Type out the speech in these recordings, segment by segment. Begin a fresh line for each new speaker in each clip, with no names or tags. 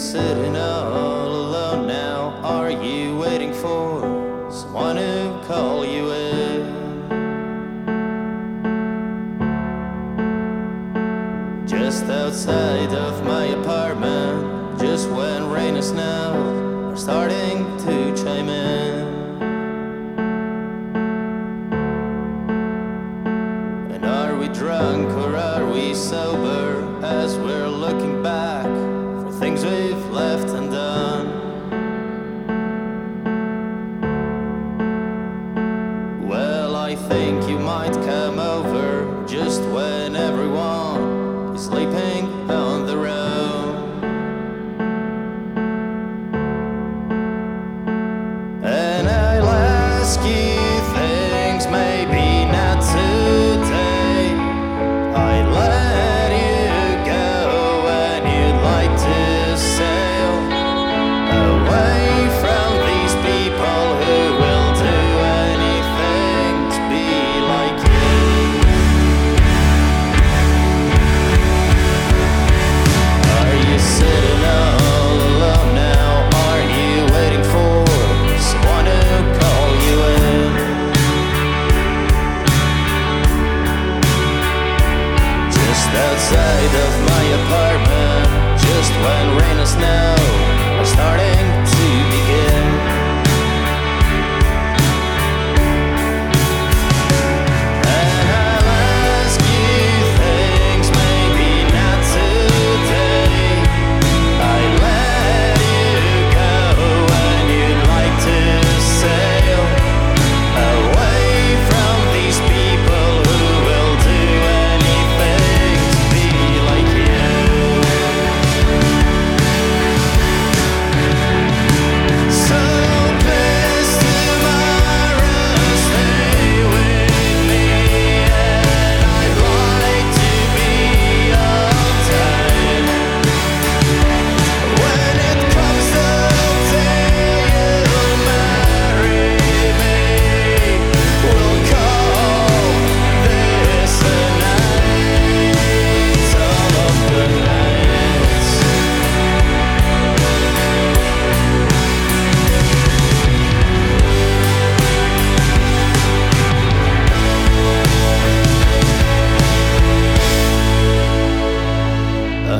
sitting all alone now. Are you waiting for someone to call you in? Just outside of my apartment, just when rain and snow are starting to chime in. And are we drunk or are we sober as we're think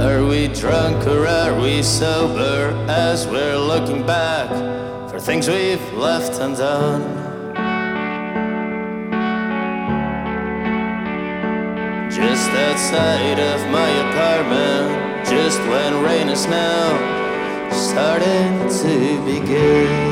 Are we drunk or are we sober as we're looking back for things we've left undone? Just outside of my apartment, just when rain is now starting to begin.